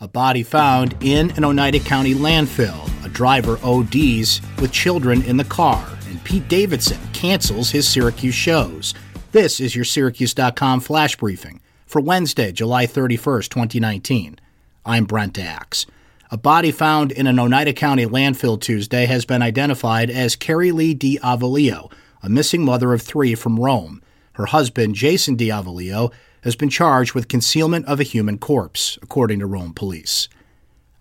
A body found in an Oneida County landfill. A driver ODs with children in the car. And Pete Davidson cancels his Syracuse shows. This is your Syracuse.com flash briefing for Wednesday, July 31st, 2019. I'm Brent Axe. A body found in an Oneida County landfill Tuesday has been identified as Carrie Lee D'Avolio, a missing mother of three from Rome. Her husband, Jason D'Avolio, has been charged with concealment of a human corpse, according to Rome police.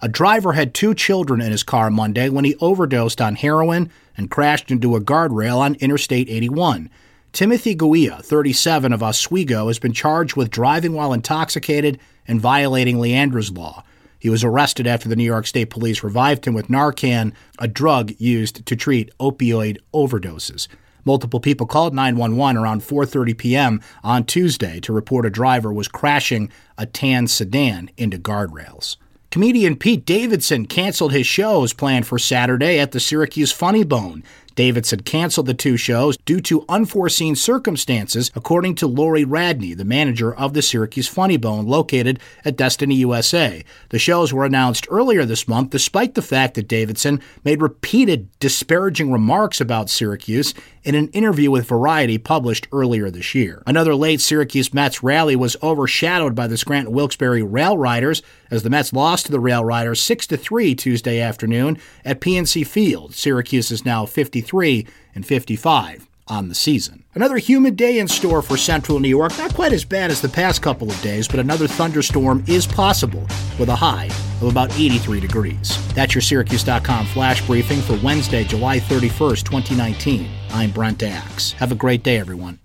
A driver had two children in his car Monday when he overdosed on heroin and crashed into a guardrail on Interstate 81. Timothy Guia, 37 of Oswego, has been charged with driving while intoxicated and violating Leandra's law. He was arrested after the New York State Police revived him with Narcan, a drug used to treat opioid overdoses. Multiple people called 911 around 4:30 p.m. on Tuesday to report a driver was crashing a tan sedan into guardrails. Comedian Pete Davidson canceled his shows planned for Saturday at the Syracuse Funny Bone. Davidson canceled the two shows due to unforeseen circumstances, according to Lori Radney, the manager of the Syracuse Funny Bone located at Destiny USA. The shows were announced earlier this month, despite the fact that Davidson made repeated disparaging remarks about Syracuse in an interview with Variety published earlier this year. Another late Syracuse Mets rally was overshadowed by the Scranton Wilkes-Barre Rail Riders as the Mets lost to the Rail Riders 6 3 Tuesday afternoon at PNC Field. Syracuse is now 53 53 and 55 on the season. Another humid day in store for central New York. Not quite as bad as the past couple of days, but another thunderstorm is possible with a high of about 83 degrees. That's your Syracuse.com flash briefing for Wednesday, July 31st, 2019. I'm Brent Axe. Have a great day, everyone.